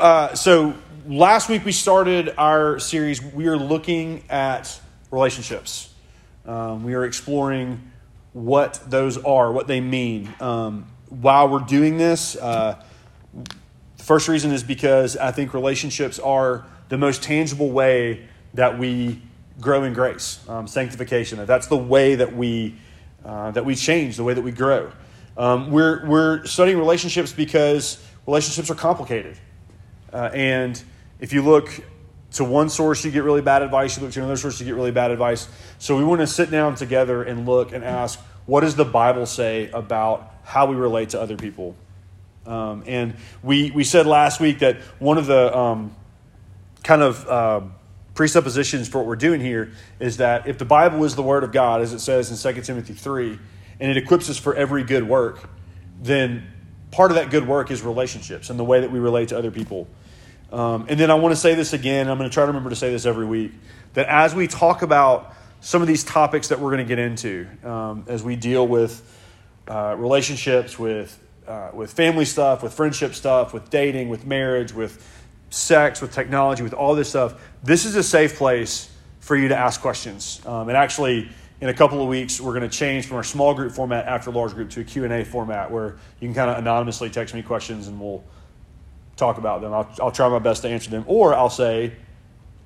uh, so last week we started our series. We are looking at relationships. Um, we are exploring what those are, what they mean. Um, while we're doing this, uh, the first reason is because I think relationships are the most tangible way that we grow in grace, um, sanctification. That's the way that we uh, that we change, the way that we grow. Um, we're we're studying relationships because relationships are complicated, uh, and if you look to one source, you get really bad advice. You look to another source, you get really bad advice. So we want to sit down together and look and ask, what does the Bible say about how we relate to other people? Um, and we, we said last week that one of the um, kind of uh, presuppositions for what we're doing here is that if the Bible is the Word of God, as it says in 2 Timothy 3, and it equips us for every good work, then part of that good work is relationships and the way that we relate to other people. Um, and then I want to say this again, I'm going to try to remember to say this every week, that as we talk about some of these topics that we're going to get into, um, as we deal with uh, relationships, with, uh, with family stuff, with friendship stuff, with dating, with marriage, with sex, with technology, with all this stuff, this is a safe place for you to ask questions. Um, and actually, in a couple of weeks, we're going to change from our small group format after large group to a Q&A format where you can kind of anonymously text me questions and we'll – talk about them. I'll, I'll try my best to answer them, or I'll say,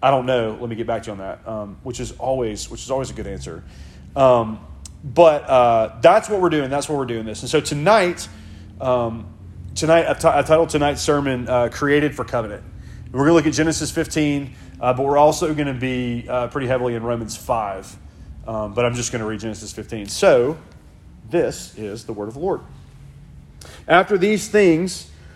I don't know. Let me get back to you on that, um, which is always which is always a good answer. Um, but uh, that's what we're doing. That's what we're doing this. And so tonight, um, tonight I've, titled tonight's sermon uh, "Created for Covenant." we're going to look at Genesis 15, uh, but we're also going to be uh, pretty heavily in Romans 5. Um, but I'm just going to read Genesis 15. So this is the word of the Lord. After these things.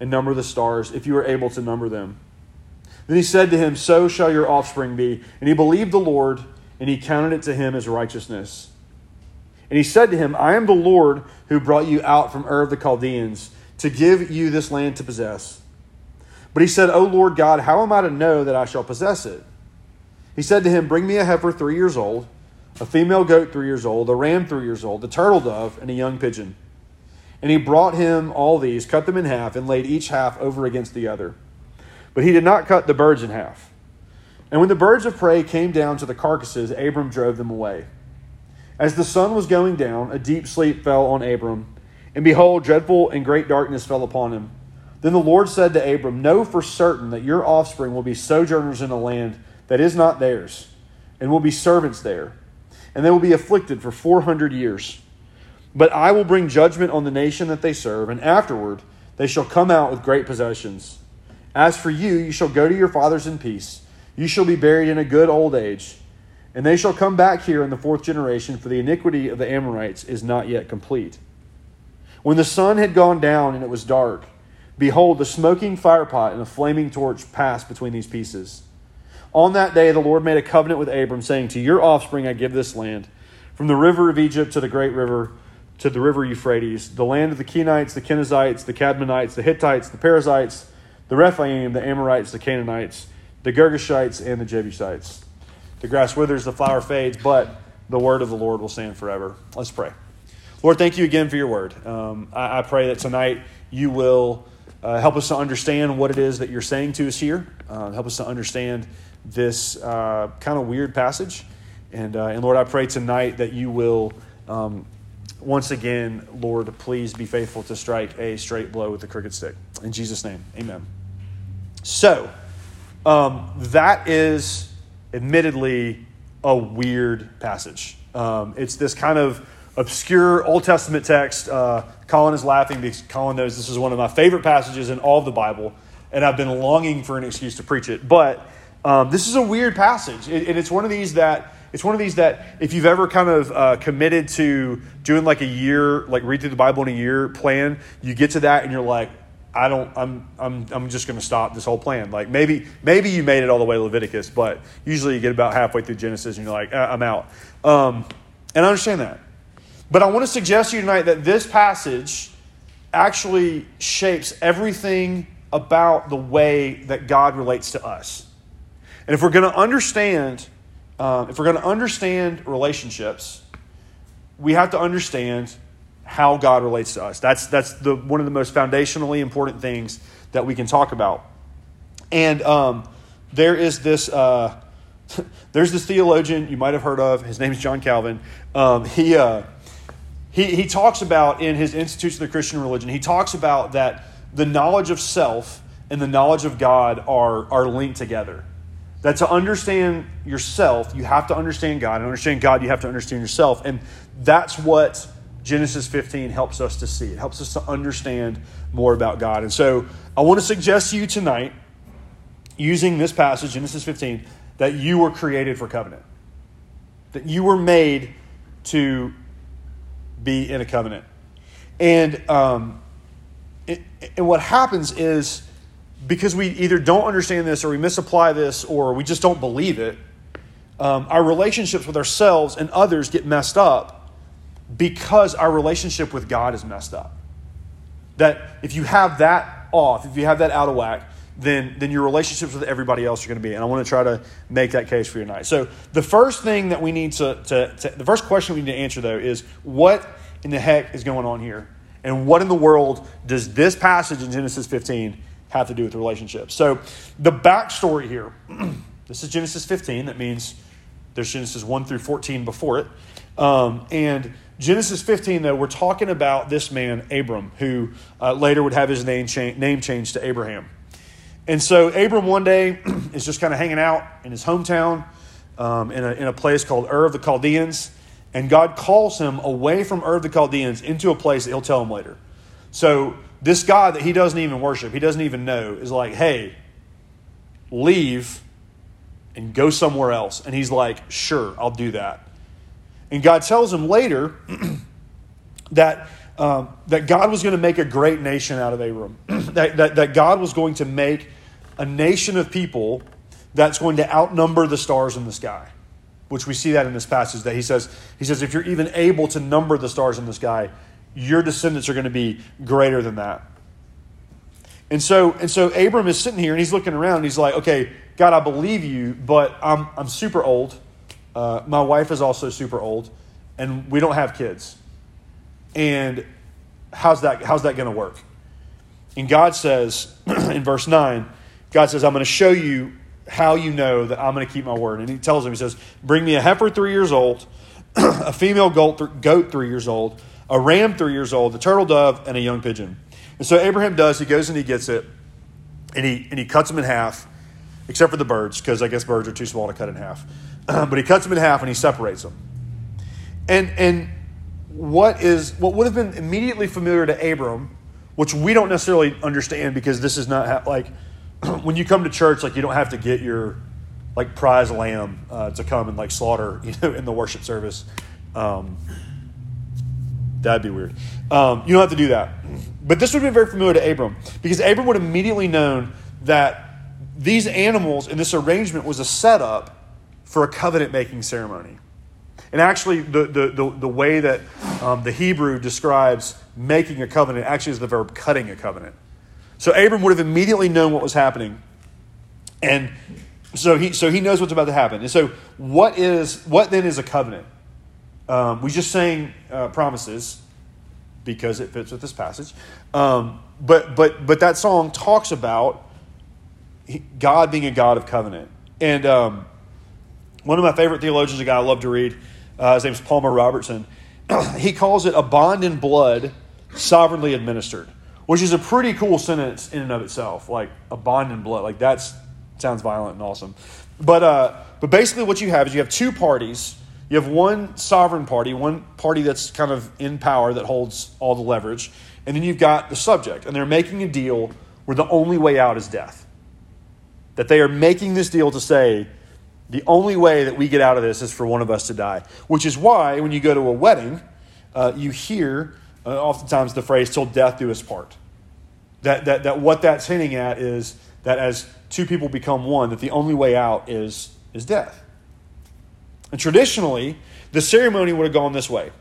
and number the stars, if you are able to number them. Then he said to him, So shall your offspring be. And he believed the Lord, and he counted it to him as righteousness. And he said to him, I am the Lord who brought you out from Ur of the Chaldeans to give you this land to possess. But he said, O Lord God, how am I to know that I shall possess it? He said to him, Bring me a heifer three years old, a female goat three years old, a ram three years old, a turtle dove, and a young pigeon. And he brought him all these, cut them in half, and laid each half over against the other. But he did not cut the birds in half. And when the birds of prey came down to the carcasses, Abram drove them away. As the sun was going down, a deep sleep fell on Abram, and behold, dreadful and great darkness fell upon him. Then the Lord said to Abram, Know for certain that your offspring will be sojourners in a land that is not theirs, and will be servants there, and they will be afflicted for four hundred years. But I will bring judgment on the nation that they serve, and afterward they shall come out with great possessions. As for you, you shall go to your fathers in peace. You shall be buried in a good old age. And they shall come back here in the fourth generation, for the iniquity of the Amorites is not yet complete. When the sun had gone down and it was dark, behold, the smoking firepot and a flaming torch passed between these pieces. On that day, the Lord made a covenant with Abram, saying, To your offspring I give this land, from the river of Egypt to the great river to the river Euphrates, the land of the Kenites, the Kenizzites, the Kadmonites, the Hittites, the Perizzites, the Rephaim, the Amorites, the Canaanites, the Girgashites, and the Jebusites. The grass withers, the flower fades, but the word of the Lord will stand forever. Let's pray. Lord, thank you again for your word. Um, I, I, pray that tonight you will uh, help us to understand what it is that you're saying to us here. Uh, help us to understand this uh, kind of weird passage. And, uh, and Lord, I pray tonight that you will um, once again, Lord, please be faithful to strike a straight blow with the crooked stick. In Jesus' name, amen. So, um, that is admittedly a weird passage. Um, it's this kind of obscure Old Testament text. Uh, Colin is laughing because Colin knows this is one of my favorite passages in all of the Bible, and I've been longing for an excuse to preach it. But um, this is a weird passage, and it's one of these that it's one of these that if you've ever kind of uh, committed to doing like a year, like read through the Bible in a year plan, you get to that and you're like, I don't. I'm. I'm. I'm just going to stop this whole plan. Like maybe. Maybe you made it all the way to Leviticus, but usually you get about halfway through Genesis and you're like, uh, I'm out. Um, and I understand that. But I want to suggest to you tonight that this passage actually shapes everything about the way that God relates to us. And if we're going to understand, um, if we're going to understand relationships, we have to understand how God relates to us. That's, that's the, one of the most foundationally important things that we can talk about. And um, there is this, uh, there's this theologian you might have heard of. His name is John Calvin. Um, he, uh, he, he talks about in his Institutes of the Christian Religion, he talks about that the knowledge of self and the knowledge of God are, are linked together. That to understand yourself, you have to understand God. And understand God, you have to understand yourself. And that's what Genesis 15 helps us to see. It helps us to understand more about God. And so I want to suggest to you tonight, using this passage, Genesis 15, that you were created for covenant. That you were made to be in a covenant. And, um, it, and what happens is because we either don't understand this or we misapply this or we just don't believe it, um, our relationships with ourselves and others get messed up because our relationship with God is messed up. That if you have that off, if you have that out of whack, then, then your relationships with everybody else are going to be. And I want to try to make that case for you tonight. So the first thing that we need to, to, to the first question we need to answer though is what in the heck is going on here? And what in the world does this passage in Genesis 15 have to do with relationships. So the backstory here, this is Genesis 15. That means there's Genesis 1 through 14 before it. Um, and Genesis 15, though, we're talking about this man, Abram, who uh, later would have his name, cha- name changed to Abraham. And so Abram one day is just kind of hanging out in his hometown um, in, a, in a place called Ur of the Chaldeans. And God calls him away from Ur of the Chaldeans into a place that he'll tell him later. So this God that he doesn't even worship, he doesn't even know, is like, hey, leave and go somewhere else. And he's like, sure, I'll do that. And God tells him later that, um, that God was going to make a great nation out of Abram, that, that, that God was going to make a nation of people that's going to outnumber the stars in the sky which we see that in this passage that he says he says if you're even able to number the stars in the sky your descendants are going to be greater than that and so and so abram is sitting here and he's looking around and he's like okay god i believe you but i'm, I'm super old uh, my wife is also super old, and we don't have kids. And how's that, how's that going to work? And God says in verse 9, God says, I'm going to show you how you know that I'm going to keep my word. And he tells him, He says, Bring me a heifer three years old, a female goat three years old, a ram three years old, a turtle dove, and a young pigeon. And so Abraham does, he goes and he gets it, and he, and he cuts them in half, except for the birds, because I guess birds are too small to cut in half. but he cuts them in half and he separates them. And, and what is what would have been immediately familiar to Abram, which we don't necessarily understand because this is not like when you come to church, like you don't have to get your like prize lamb uh, to come and like slaughter, you know, in the worship service. Um, that'd be weird. Um, you don't have to do that. But this would been very familiar to Abram because Abram would have immediately known that these animals and this arrangement was a setup for a covenant making ceremony. And actually, the, the, the, the way that um, the Hebrew describes making a covenant actually is the verb cutting a covenant. So Abram would have immediately known what was happening. And so he, so he knows what's about to happen. And so, what, is, what then is a covenant? Um, we just saying uh, promises because it fits with this passage. Um, but, but, but that song talks about God being a God of covenant. And um, one of my favorite theologians, a guy I love to read, uh, his name is Palmer Robertson. he calls it a bond in blood sovereignly administered, which is a pretty cool sentence in and of itself. Like a bond in blood, like that sounds violent and awesome. But uh, but basically, what you have is you have two parties. You have one sovereign party, one party that's kind of in power that holds all the leverage, and then you've got the subject, and they're making a deal where the only way out is death. That they are making this deal to say the only way that we get out of this is for one of us to die. Which is why, when you go to a wedding, uh, you hear uh, oftentimes the phrase, till death do us part. That, that, that what that's hinting at is that as two people become one, that the only way out is, is death. And traditionally, the ceremony would have gone this way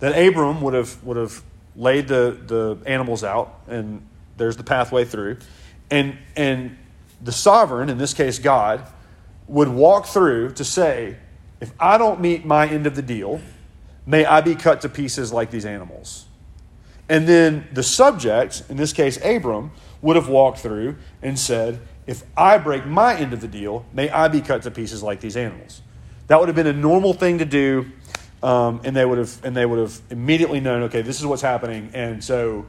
that Abram would have, would have laid the, the animals out, and there's the pathway through. And, and the sovereign, in this case God, would walk through to say, if I don't meet my end of the deal, may I be cut to pieces like these animals. And then the subject, in this case Abram, would have walked through and said, If I break my end of the deal, may I be cut to pieces like these animals. That would have been a normal thing to do, um, and they would have and they would have immediately known, okay, this is what's happening, and so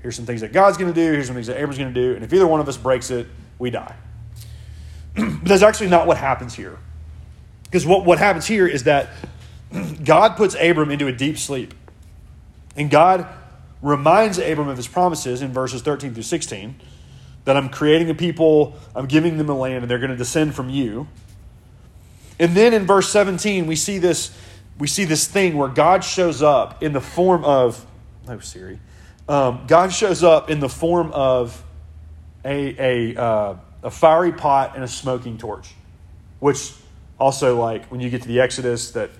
here's some things that God's going to do, here's some things that Abram's going to do, and if either one of us breaks it, we die. but that's actually not what happens here. Because what, what happens here is that God puts Abram into a deep sleep. And God reminds Abram of his promises in verses 13 through 16 that I'm creating a people, I'm giving them a land, and they're going to descend from you. And then in verse 17, we see this, we see this thing where God shows up in the form of, oh, Siri. Um, God shows up in the form of a, a, uh, a fiery pot and a smoking torch, which also, like when you get to the Exodus, that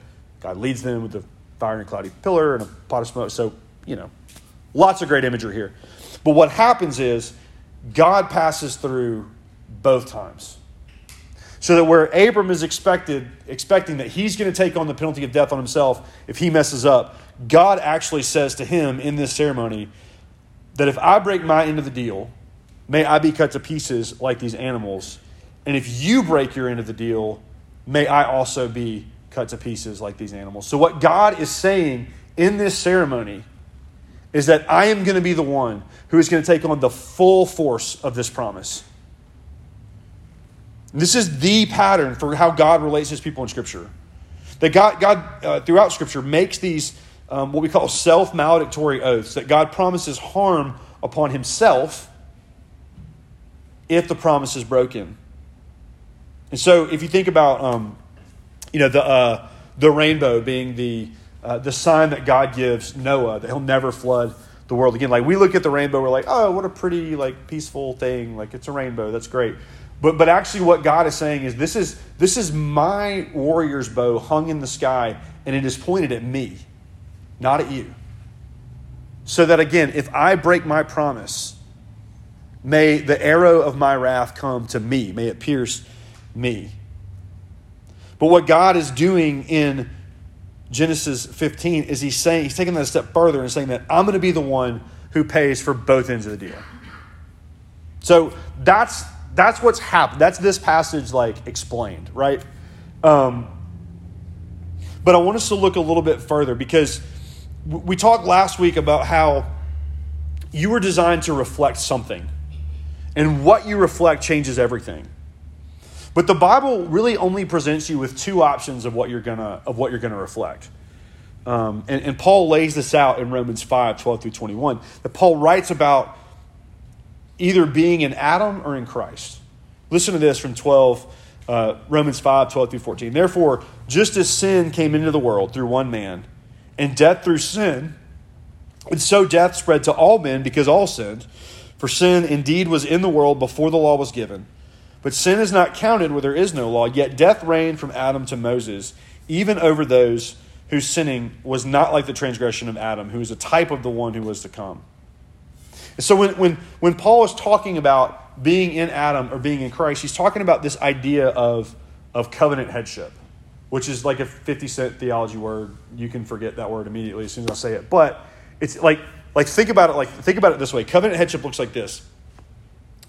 God leads them with the fire and cloudy pillar and a pot of smoke. So, you know, lots of great imagery here. But what happens is God passes through both times. So that where Abram is expected, expecting that he's going to take on the penalty of death on himself if he messes up, God actually says to him in this ceremony that if I break my end of the deal, may I be cut to pieces like these animals. And if you break your end of the deal, may I also be cut to pieces like these animals. So, what God is saying in this ceremony is that I am going to be the one who is going to take on the full force of this promise. This is the pattern for how God relates his people in Scripture. That God, God uh, throughout Scripture, makes these um, what we call self maledictory oaths, that God promises harm upon himself if the promise is broken. And so, if you think about, um, you know, the uh, the rainbow being the uh, the sign that God gives Noah that He'll never flood the world again. Like we look at the rainbow, we're like, oh, what a pretty, like peaceful thing. Like it's a rainbow. That's great. But but actually, what God is saying is this is this is my warrior's bow hung in the sky, and it is pointed at me, not at you. So that again, if I break my promise, may the arrow of my wrath come to me. May it pierce me. But what God is doing in Genesis 15 is he's saying he's taking that a step further and saying that I'm going to be the one who pays for both ends of the deal. So that's that's what's happened. That's this passage like explained, right? Um, but I want us to look a little bit further because we talked last week about how you were designed to reflect something, and what you reflect changes everything. But the Bible really only presents you with two options of what you're gonna of what you're gonna reflect. Um, and, and, Paul lays this out in Romans 5, 12 through 21. That Paul writes about either being in Adam or in Christ. Listen to this from 12, uh, Romans 5, 12 through 14. Therefore, just as sin came into the world through one man, and death through sin, and so death spread to all men because all sinned. For sin indeed was in the world before the law was given but sin is not counted where there is no law, yet death reigned from Adam to Moses, even over those whose sinning was not like the transgression of Adam, who is a type of the one who was to come. And so when, when, when Paul is talking about being in Adam or being in Christ, he's talking about this idea of, of covenant headship, which is like a 50 cent theology word. You can forget that word immediately as soon as I say it. But it's like, like think about it like think about it this way. Covenant headship looks like this.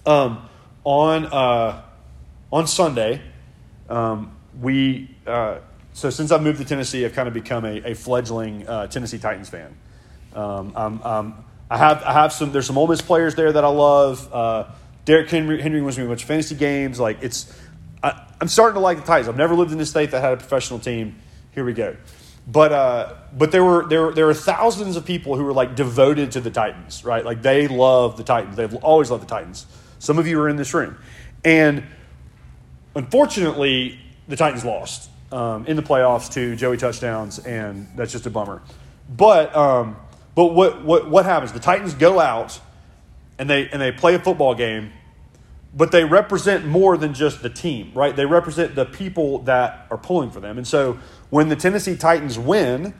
Um, on uh, on Sunday, um, we uh, so since I've moved to Tennessee, I've kind of become a, a fledgling uh, Tennessee Titans fan. Um, um, um, I have I have some there's some Ole Miss players there that I love. Uh, Derrick Henry, Henry wins me a bunch of fantasy games. Like it's I, am starting to like the Titans. I've never lived in a state that had a professional team. Here we go. But uh, but there were there there are thousands of people who were like devoted to the Titans, right? Like they love the Titans. They've always loved the Titans. Some of you are in this room, and Unfortunately, the Titans lost um, in the playoffs to Joey touchdowns, and that's just a bummer. But um, but what, what what happens? The Titans go out and they and they play a football game, but they represent more than just the team, right? They represent the people that are pulling for them. And so when the Tennessee Titans win,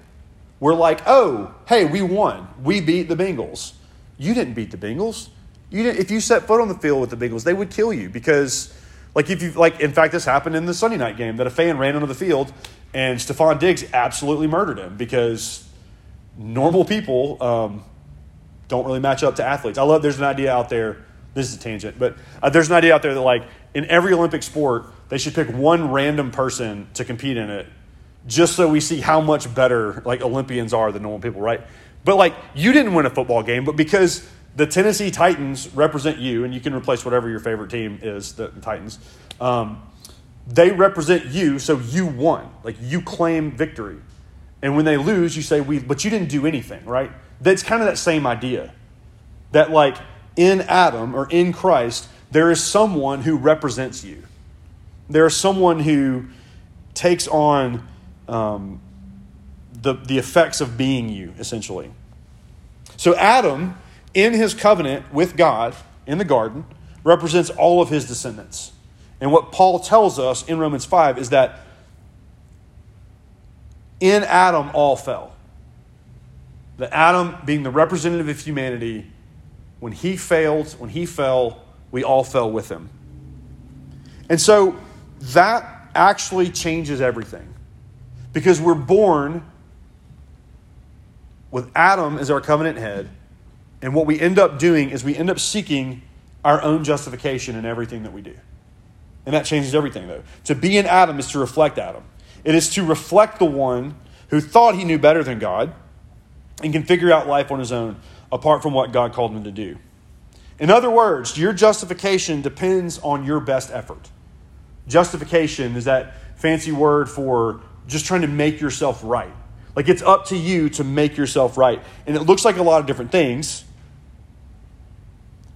we're like, "Oh, hey, we won. We beat the Bengals." You didn't beat the Bengals. You didn't, if you set foot on the field with the Bengals, they would kill you because like if you like in fact this happened in the Sunday night game that a fan ran onto the field and Stefon Diggs absolutely murdered him because normal people um, don't really match up to athletes. I love there's an idea out there. This is a tangent, but uh, there's an idea out there that like in every Olympic sport they should pick one random person to compete in it, just so we see how much better like Olympians are than normal people, right? But like you didn't win a football game, but because the Tennessee Titans represent you, and you can replace whatever your favorite team is, the, the Titans. Um, they represent you, so you won. Like you claim victory. And when they lose, you say, we, but you didn't do anything, right? That's kind of that same idea. That, like, in Adam or in Christ, there is someone who represents you. There is someone who takes on um, the, the effects of being you, essentially. So, Adam, in his covenant with God in the garden, represents all of his descendants. And what Paul tells us in Romans 5 is that in Adam all fell. The Adam, being the representative of humanity, when he failed, when he fell, we all fell with him. And so that actually changes everything. Because we're born with Adam as our covenant head, and what we end up doing is we end up seeking our own justification in everything that we do. And that changes everything, though. To be in Adam is to reflect Adam. It is to reflect the one who thought he knew better than God and can figure out life on his own apart from what God called him to do. In other words, your justification depends on your best effort. Justification is that fancy word for just trying to make yourself right. Like it's up to you to make yourself right. And it looks like a lot of different things.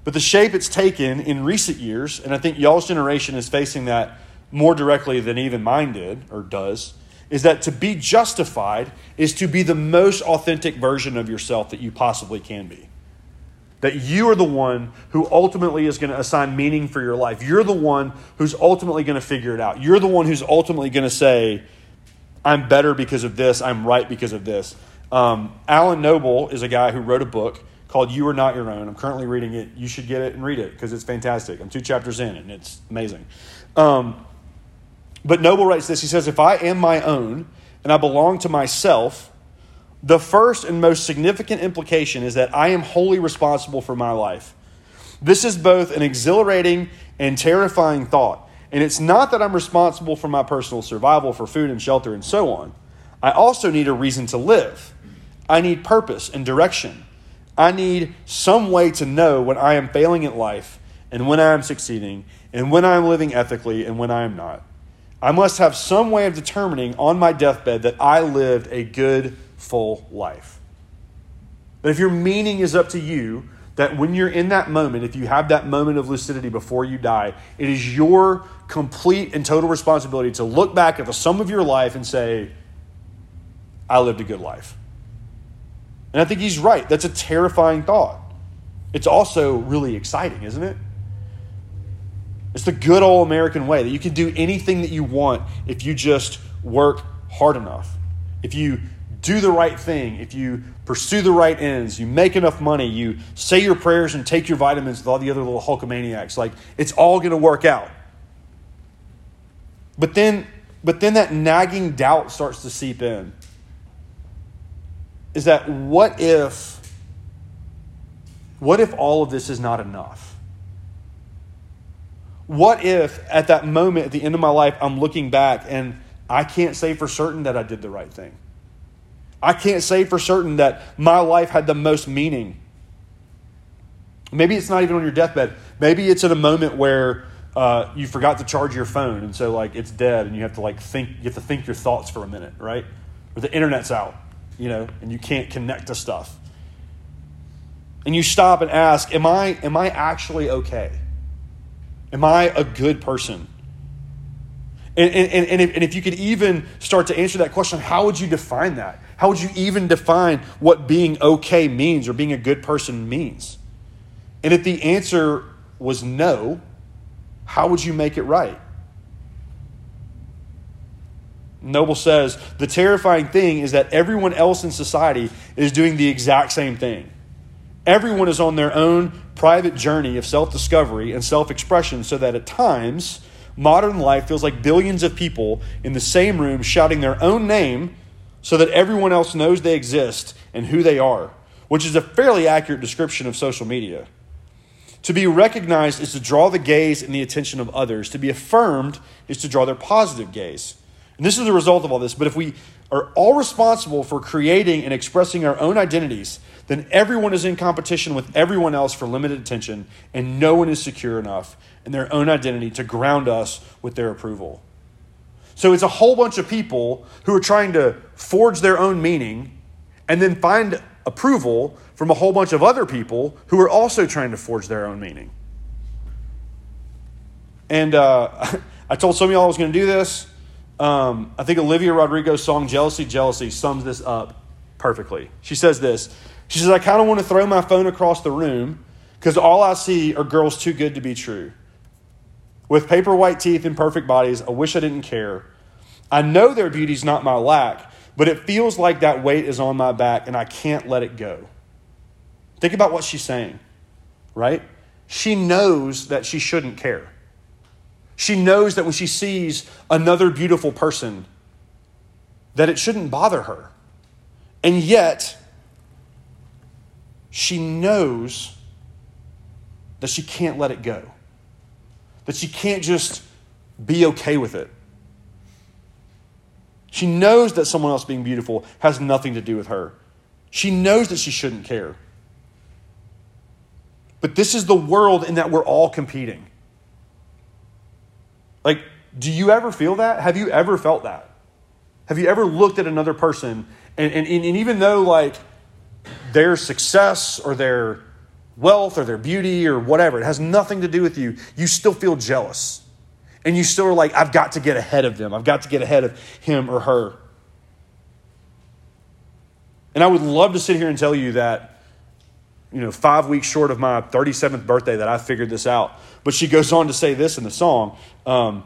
But the shape it's taken in recent years, and I think y'all's generation is facing that more directly than even mine did or does, is that to be justified is to be the most authentic version of yourself that you possibly can be. That you are the one who ultimately is going to assign meaning for your life. You're the one who's ultimately going to figure it out. You're the one who's ultimately going to say, I'm better because of this, I'm right because of this. Um, Alan Noble is a guy who wrote a book called You Are Not Your Own. I'm currently reading it. You should get it and read it because it's fantastic. I'm two chapters in and it's amazing. Um, but Noble writes this He says, If I am my own and I belong to myself, the first and most significant implication is that I am wholly responsible for my life. This is both an exhilarating and terrifying thought. And it's not that I'm responsible for my personal survival, for food and shelter and so on. I also need a reason to live. I need purpose and direction. I need some way to know when I am failing at life and when I am succeeding and when I am living ethically and when I am not. I must have some way of determining on my deathbed that I lived a good, full life. But if your meaning is up to you, that when you're in that moment, if you have that moment of lucidity before you die, it is your complete and total responsibility to look back at the sum of your life and say, I lived a good life. And I think he's right. That's a terrifying thought. It's also really exciting, isn't it? It's the good old American way that you can do anything that you want if you just work hard enough. If you do the right thing, if you pursue the right ends, you make enough money, you say your prayers and take your vitamins with all the other little Hulkamaniacs, like it's all going to work out. But then, but then that nagging doubt starts to seep in is that what if what if all of this is not enough? What if at that moment at the end of my life I'm looking back and I can't say for certain that I did the right thing? I can't say for certain that my life had the most meaning. Maybe it's not even on your deathbed. Maybe it's in a moment where uh, you forgot to charge your phone, and so like it's dead, and you have to like think. You have to think your thoughts for a minute, right? Or the internet's out, you know, and you can't connect to stuff. And you stop and ask, Am I, am I actually okay? Am I a good person? And, and, and, if, and if you could even start to answer that question, how would you define that? How would you even define what being okay means or being a good person means? And if the answer was no, how would you make it right? Noble says the terrifying thing is that everyone else in society is doing the exact same thing. Everyone is on their own private journey of self discovery and self expression, so that at times, modern life feels like billions of people in the same room shouting their own name so that everyone else knows they exist and who they are, which is a fairly accurate description of social media. To be recognized is to draw the gaze and the attention of others. To be affirmed is to draw their positive gaze. And this is the result of all this. But if we are all responsible for creating and expressing our own identities, then everyone is in competition with everyone else for limited attention, and no one is secure enough in their own identity to ground us with their approval. So it's a whole bunch of people who are trying to forge their own meaning and then find approval from a whole bunch of other people who are also trying to forge their own meaning. And uh, I told some of y'all I was going to do this. Um, I think Olivia Rodrigo's song Jealousy, Jealousy sums this up perfectly. She says this She says, I kind of want to throw my phone across the room because all I see are girls too good to be true. With paper white teeth and perfect bodies, I wish I didn't care. I know their beauty's not my lack, but it feels like that weight is on my back and I can't let it go. Think about what she's saying, right? She knows that she shouldn't care. She knows that when she sees another beautiful person, that it shouldn't bother her. And yet, she knows that she can't let it go, that she can't just be okay with it. She knows that someone else being beautiful has nothing to do with her. She knows that she shouldn't care. But this is the world in that we're all competing. Like, do you ever feel that? Have you ever felt that? Have you ever looked at another person and, and, and even though, like, their success or their wealth or their beauty or whatever, it has nothing to do with you, you still feel jealous. And you still are like, I've got to get ahead of them. I've got to get ahead of him or her. And I would love to sit here and tell you that, you know, five weeks short of my 37th birthday that I figured this out. But she goes on to say this in the song um,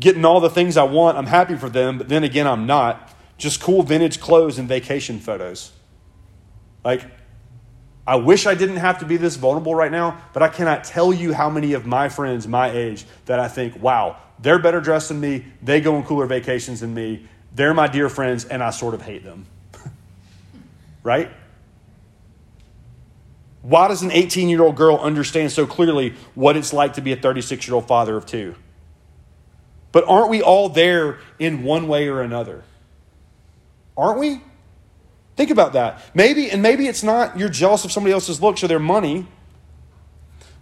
getting all the things I want, I'm happy for them, but then again, I'm not. Just cool vintage clothes and vacation photos. Like, I wish I didn't have to be this vulnerable right now, but I cannot tell you how many of my friends my age that I think, wow, they're better dressed than me, they go on cooler vacations than me, they're my dear friends, and I sort of hate them. right? Why does an 18 year old girl understand so clearly what it's like to be a 36 year old father of two? But aren't we all there in one way or another? Aren't we? Think about that. Maybe, and maybe it's not you're jealous of somebody else's looks or their money,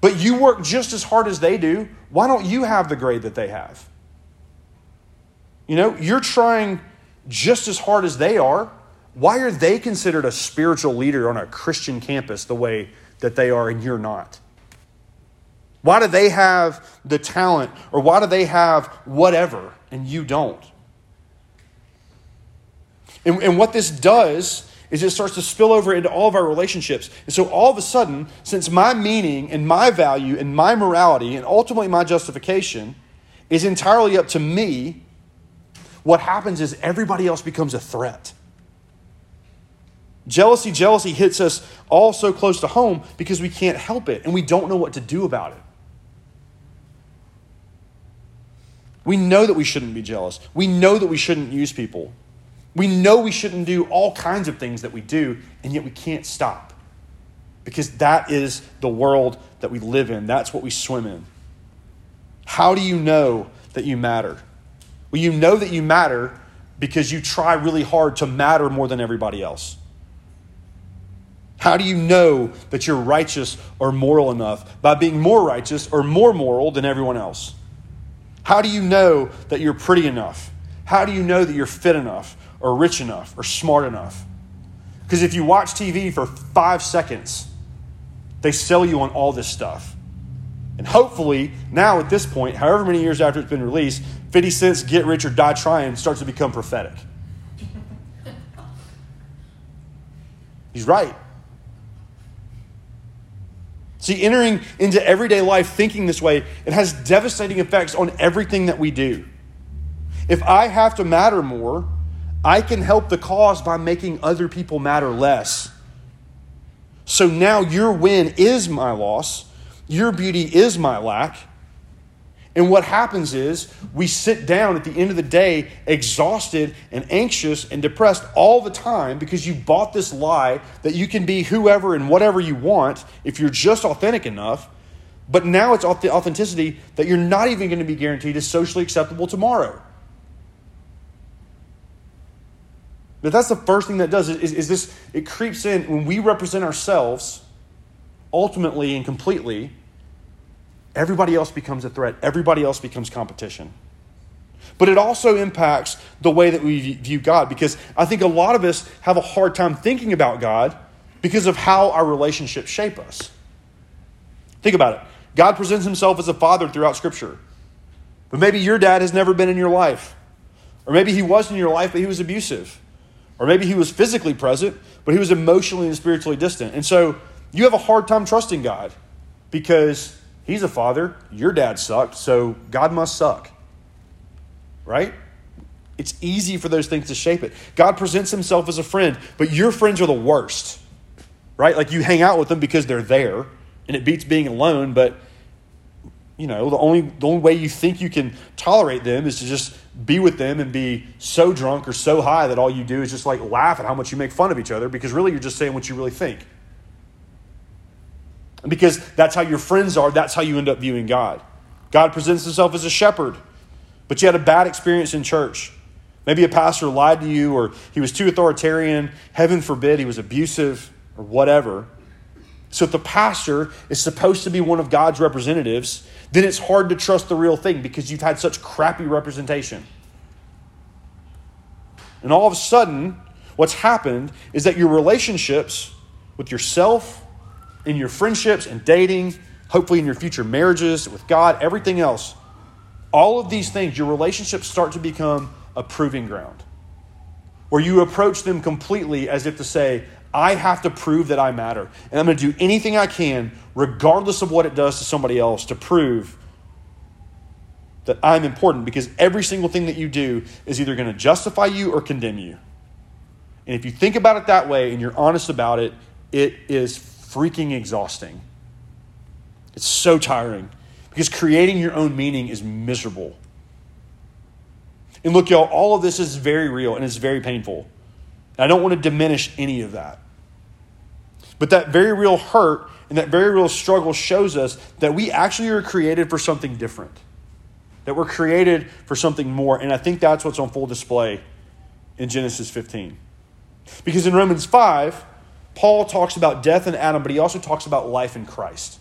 but you work just as hard as they do. Why don't you have the grade that they have? You know, you're trying just as hard as they are. Why are they considered a spiritual leader on a Christian campus the way that they are and you're not? Why do they have the talent or why do they have whatever and you don't? And, and what this does is it starts to spill over into all of our relationships. And so all of a sudden, since my meaning and my value and my morality and ultimately my justification is entirely up to me, what happens is everybody else becomes a threat. Jealousy, jealousy hits us all so close to home because we can't help it and we don't know what to do about it. We know that we shouldn't be jealous. We know that we shouldn't use people. We know we shouldn't do all kinds of things that we do, and yet we can't stop. Because that is the world that we live in, that's what we swim in. How do you know that you matter? Well, you know that you matter because you try really hard to matter more than everybody else. How do you know that you're righteous or moral enough? By being more righteous or more moral than everyone else. How do you know that you're pretty enough? How do you know that you're fit enough? or rich enough or smart enough. Because if you watch TV for five seconds, they sell you on all this stuff. And hopefully, now at this point, however many years after it's been released, 50 Cent's Get Rich or Die Trying starts to become prophetic. He's right. See, entering into everyday life thinking this way, it has devastating effects on everything that we do. If I have to matter more, I can help the cause by making other people matter less. So now your win is my loss, your beauty is my lack. And what happens is we sit down at the end of the day exhausted and anxious and depressed all the time because you bought this lie that you can be whoever and whatever you want if you're just authentic enough. But now it's the authenticity that you're not even going to be guaranteed is socially acceptable tomorrow. But that's the first thing that does is, is this it creeps in when we represent ourselves ultimately and completely everybody else becomes a threat, everybody else becomes competition. But it also impacts the way that we view God because I think a lot of us have a hard time thinking about God because of how our relationships shape us. Think about it. God presents himself as a father throughout Scripture. But maybe your dad has never been in your life. Or maybe he was in your life, but he was abusive. Or maybe he was physically present, but he was emotionally and spiritually distant. And so you have a hard time trusting God because He's a father. Your dad sucked, so God must suck. Right? It's easy for those things to shape it. God presents himself as a friend, but your friends are the worst. Right? Like you hang out with them because they're there, and it beats being alone, but you know, the only the only way you think you can tolerate them is to just be with them and be so drunk or so high that all you do is just like laugh at how much you make fun of each other because really you're just saying what you really think. Because that's how your friends are, that's how you end up viewing God. God presents himself as a shepherd, but you had a bad experience in church. Maybe a pastor lied to you, or he was too authoritarian. Heaven forbid he was abusive, or whatever. So, if the pastor is supposed to be one of God's representatives, then it's hard to trust the real thing because you've had such crappy representation. And all of a sudden, what's happened is that your relationships with yourself in your friendships and dating, hopefully in your future marriages with God, everything else, all of these things, your relationships start to become a proving ground where you approach them completely as if to say, I have to prove that I matter. And I'm going to do anything I can, regardless of what it does to somebody else, to prove that I'm important because every single thing that you do is either going to justify you or condemn you. And if you think about it that way and you're honest about it, it is freaking exhausting. It's so tiring because creating your own meaning is miserable. And look, y'all, all of this is very real and it's very painful. I don't want to diminish any of that. But that very real hurt and that very real struggle shows us that we actually are created for something different, that we're created for something more. And I think that's what's on full display in Genesis 15. Because in Romans 5, Paul talks about death in Adam, but he also talks about life in Christ.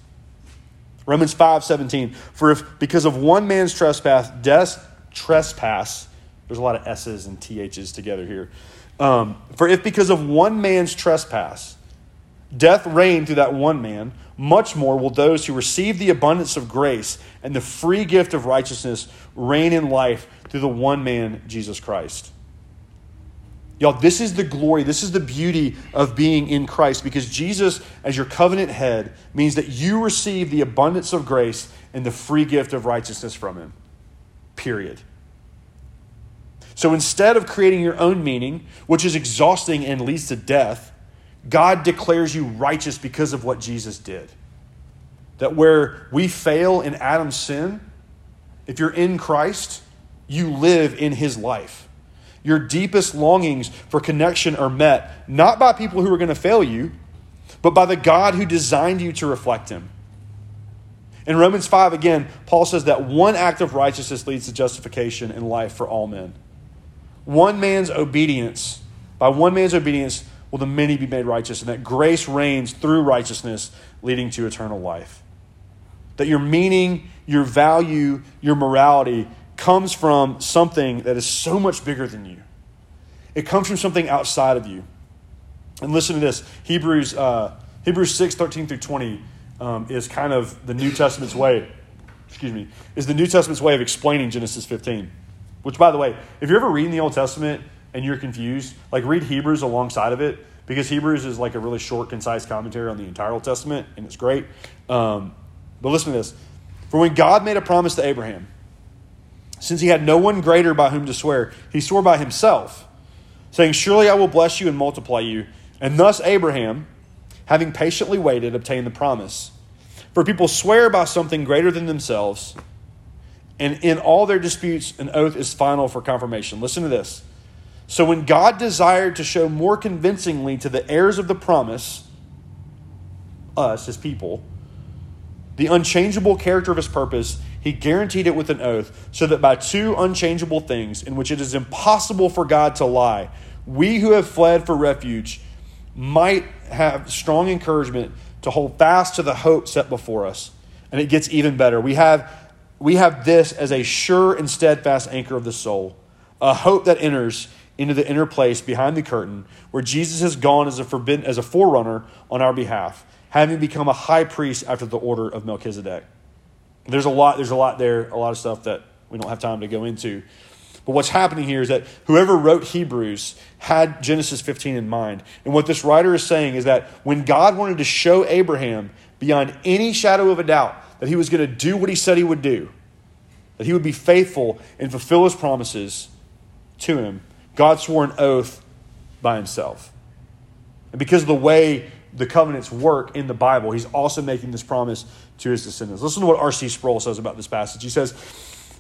Romans 5 17. For if because of one man's trespass, death trespass, there's a lot of S's and THs together here. Um, for if because of one man's trespass, death reigned through that one man, much more will those who receive the abundance of grace and the free gift of righteousness reign in life through the one man, Jesus Christ. Y'all, this is the glory, this is the beauty of being in Christ because Jesus, as your covenant head, means that you receive the abundance of grace and the free gift of righteousness from Him. Period. So instead of creating your own meaning, which is exhausting and leads to death, God declares you righteous because of what Jesus did. That where we fail in Adam's sin, if you're in Christ, you live in His life. Your deepest longings for connection are met not by people who are going to fail you, but by the God who designed you to reflect Him. In Romans 5, again, Paul says that one act of righteousness leads to justification in life for all men. One man's obedience, by one man's obedience, will the many be made righteous, and that grace reigns through righteousness, leading to eternal life. That your meaning, your value, your morality comes from something that is so much bigger than you. It comes from something outside of you. And listen to this Hebrews, uh, Hebrews 6 13 through 20 um, is kind of the New Testament's way, excuse me, is the New Testament's way of explaining Genesis 15. Which, by the way, if you're ever reading the Old Testament and you're confused, like read Hebrews alongside of it because Hebrews is like a really short, concise commentary on the entire Old Testament, and it's great. Um, but listen to this. For when God made a promise to Abraham, since he had no one greater by whom to swear, he swore by himself, saying, Surely I will bless you and multiply you. And thus Abraham, having patiently waited, obtained the promise. For people swear by something greater than themselves, and in all their disputes, an oath is final for confirmation. Listen to this. So when God desired to show more convincingly to the heirs of the promise, us, his people, the unchangeable character of his purpose, he guaranteed it with an oath, so that by two unchangeable things, in which it is impossible for God to lie, we who have fled for refuge might have strong encouragement to hold fast to the hope set before us. And it gets even better. We have, we have this as a sure and steadfast anchor of the soul, a hope that enters into the inner place behind the curtain where Jesus has gone as a forbidden as a forerunner on our behalf, having become a high priest after the order of Melchizedek. There's a lot there's a lot there, a lot of stuff that we don't have time to go into. But what's happening here is that whoever wrote Hebrews had Genesis 15 in mind. And what this writer is saying is that when God wanted to show Abraham beyond any shadow of a doubt that he was going to do what he said he would do, that he would be faithful and fulfill his promises to him, God swore an oath by himself. And because of the way the covenants work in the Bible, he's also making this promise to his descendants. Listen to what R.C. Sproul says about this passage. He says,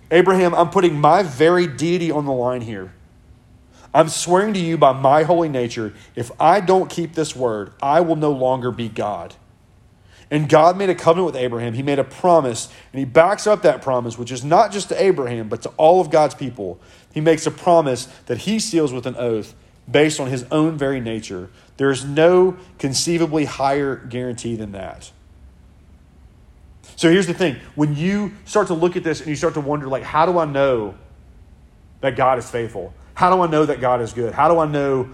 Abraham, I'm putting my very deity on the line here. I'm swearing to you by my holy nature, if I don't keep this word, I will no longer be God. And God made a covenant with Abraham. He made a promise, and he backs up that promise, which is not just to Abraham, but to all of God's people. He makes a promise that he seals with an oath based on his own very nature. There is no conceivably higher guarantee than that. So here's the thing when you start to look at this and you start to wonder, like, how do I know that God is faithful? How do I know that God is good? How do I know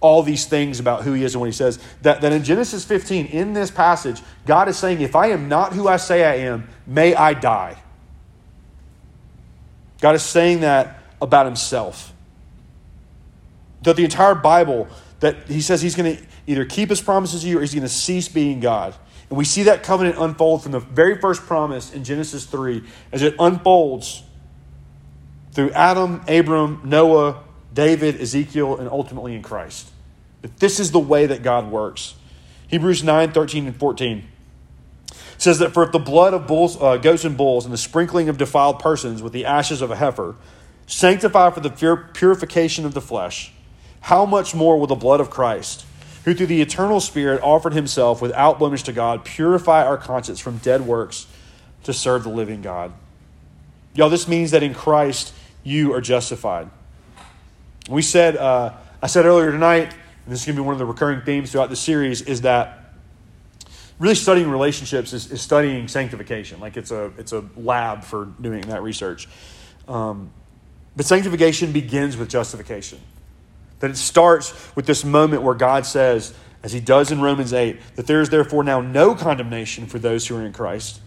all these things about who he is and what he says. That, that in Genesis 15, in this passage, God is saying, If I am not who I say I am, may I die. God is saying that about himself. That the entire Bible, that he says he's going to either keep his promises to you or he's going to cease being God. And we see that covenant unfold from the very first promise in Genesis 3 as it unfolds through Adam, Abram, Noah, David, Ezekiel, and ultimately in Christ. That this is the way that God works. Hebrews 9 13 and 14 says that for if the blood of bulls, uh, goats and bulls and the sprinkling of defiled persons with the ashes of a heifer sanctify for the purification of the flesh, how much more will the blood of Christ, who through the eternal Spirit offered himself without blemish to God, purify our conscience from dead works to serve the living God? Y'all, this means that in Christ you are justified. We said, uh, I said earlier tonight and this is going to be one of the recurring themes throughout the series, is that really studying relationships is, is studying sanctification. Like it's a, it's a lab for doing that research. Um, but sanctification begins with justification. That it starts with this moment where God says, as he does in Romans 8, that there is therefore now no condemnation for those who are in Christ,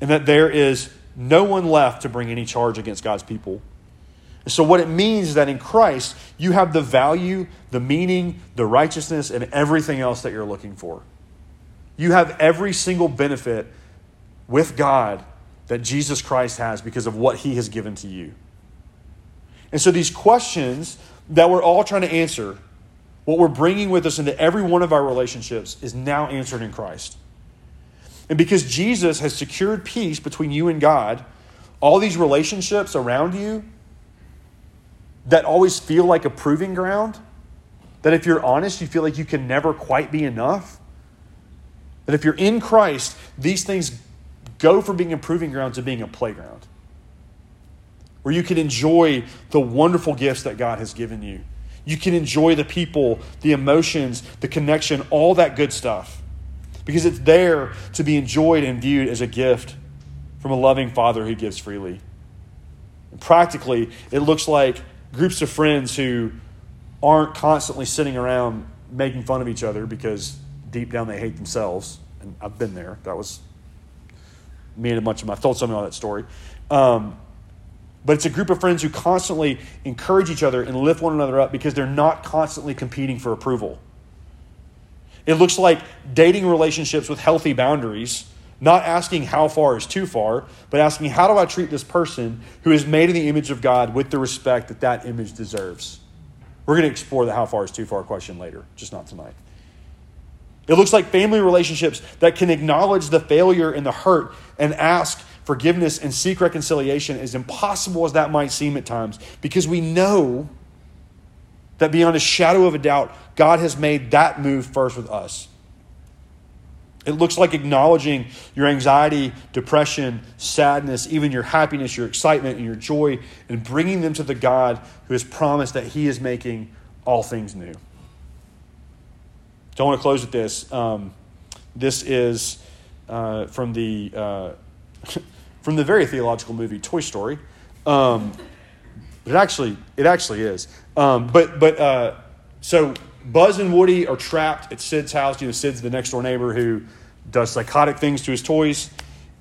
and that there is no one left to bring any charge against God's people. So, what it means is that in Christ, you have the value, the meaning, the righteousness, and everything else that you're looking for. You have every single benefit with God that Jesus Christ has because of what he has given to you. And so, these questions that we're all trying to answer, what we're bringing with us into every one of our relationships, is now answered in Christ. And because Jesus has secured peace between you and God, all these relationships around you that always feel like a proving ground. That if you're honest, you feel like you can never quite be enough. That if you're in Christ, these things go from being a proving ground to being a playground where you can enjoy the wonderful gifts that God has given you. You can enjoy the people, the emotions, the connection, all that good stuff. Because it's there to be enjoyed and viewed as a gift from a loving Father who gives freely. And practically, it looks like groups of friends who aren't constantly sitting around making fun of each other because deep down they hate themselves. And I've been there. That was me and a bunch of my, told somebody that story. Um, but it's a group of friends who constantly encourage each other and lift one another up because they're not constantly competing for approval. It looks like dating relationships with healthy boundaries, not asking how far is too far, but asking how do I treat this person who is made in the image of God with the respect that that image deserves. We're going to explore the how far is too far question later, just not tonight. It looks like family relationships that can acknowledge the failure and the hurt and ask forgiveness and seek reconciliation, as impossible as that might seem at times, because we know that beyond a shadow of a doubt, God has made that move first with us. It looks like acknowledging your anxiety, depression, sadness, even your happiness, your excitement, and your joy, and bringing them to the God who has promised that He is making all things new. So I want to close with this. Um, this is uh, from the uh, from the very theological movie Toy Story. Um, but it actually it actually is. Um, but but uh, so Buzz and Woody are trapped at Sid's house. You know, Sid's the next door neighbor who does psychotic things to his toys,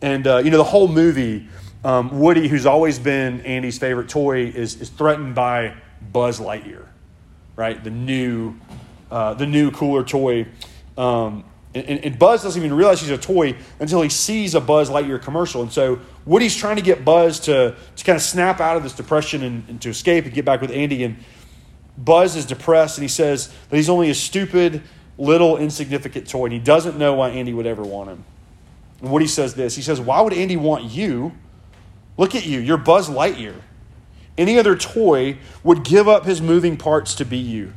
and uh, you know the whole movie. Um, Woody, who's always been Andy's favorite toy, is is threatened by Buzz Lightyear, right? The new uh, the new cooler toy. Um, and, and, Buzz doesn't even realize he's a toy until he sees a Buzz Lightyear commercial. And so Woody's trying to get Buzz to, to kind of snap out of this depression and, and to escape and get back with Andy. And Buzz is depressed and he says that he's only a stupid, little, insignificant toy. And he doesn't know why Andy would ever want him. And Woody says this He says, Why would Andy want you? Look at you. You're Buzz Lightyear. Any other toy would give up his moving parts to be you.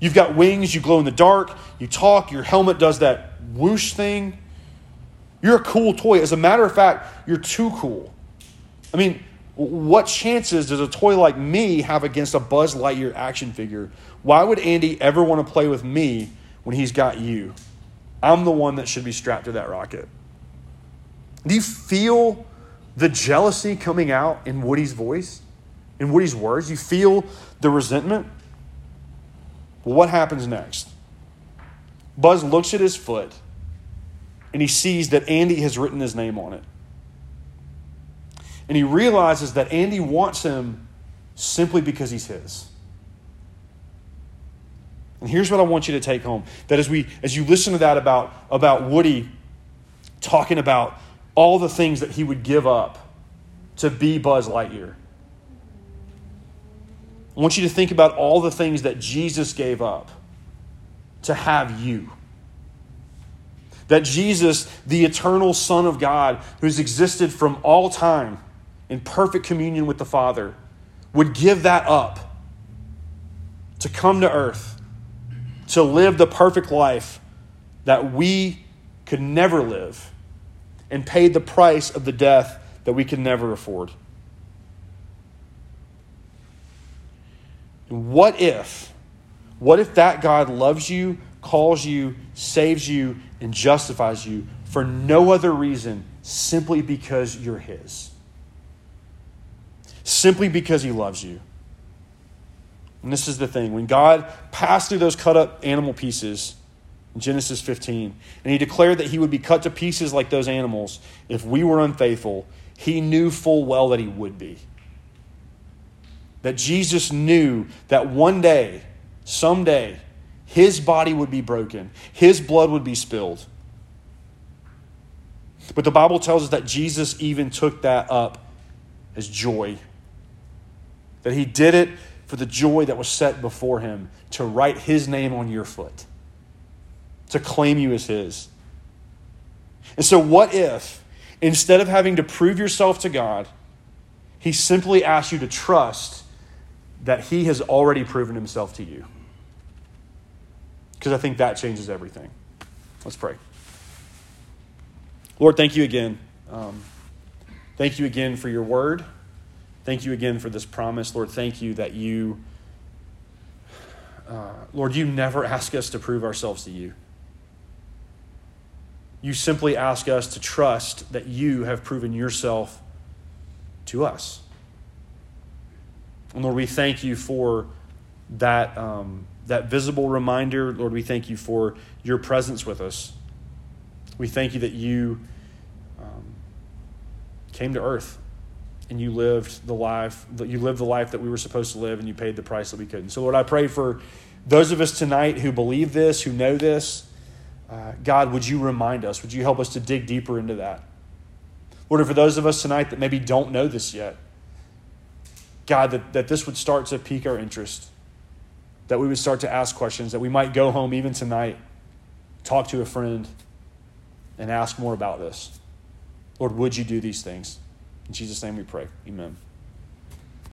You've got wings, you glow in the dark, you talk, your helmet does that whoosh thing. You're a cool toy. As a matter of fact, you're too cool. I mean, what chances does a toy like me have against a Buzz Lightyear action figure? Why would Andy ever want to play with me when he's got you? I'm the one that should be strapped to that rocket. Do you feel the jealousy coming out in Woody's voice, in Woody's words? You feel the resentment? What happens next? Buzz looks at his foot and he sees that Andy has written his name on it. And he realizes that Andy wants him simply because he's his. And here's what I want you to take home. That as we as you listen to that about, about Woody talking about all the things that he would give up to be Buzz Lightyear. I want you to think about all the things that Jesus gave up to have you. That Jesus, the eternal Son of God, who's existed from all time in perfect communion with the Father, would give that up to come to earth, to live the perfect life that we could never live, and paid the price of the death that we could never afford. What if, what if that God loves you, calls you, saves you, and justifies you for no other reason, simply because you're His? Simply because He loves you. And this is the thing when God passed through those cut up animal pieces in Genesis 15, and He declared that He would be cut to pieces like those animals if we were unfaithful, He knew full well that He would be. That Jesus knew that one day, someday, his body would be broken, his blood would be spilled. But the Bible tells us that Jesus even took that up as joy. That he did it for the joy that was set before him to write his name on your foot, to claim you as his. And so, what if, instead of having to prove yourself to God, he simply asked you to trust that He has already proven Himself to you. Because I think that changes everything. Let's pray. Lord, thank you again. Um, thank you again for your word. Thank you again for this promise. Lord, thank you that you, uh, Lord, you never ask us to prove ourselves to you. You simply ask us to trust that you have proven yourself to us. And Lord, we thank you for that, um, that visible reminder. Lord, we thank you for your presence with us. We thank you that you um, came to earth and you lived the life that you lived the life that we were supposed to live and you paid the price that we couldn't. So Lord, I pray for those of us tonight who believe this, who know this, Uh, God, would you remind us? Would you help us to dig deeper into that? Lord, for those of us tonight that maybe don't know this yet, God, that, that this would start to pique our interest, that we would start to ask questions, that we might go home even tonight, talk to a friend, and ask more about this. Lord, would you do these things? In Jesus' name we pray. Amen.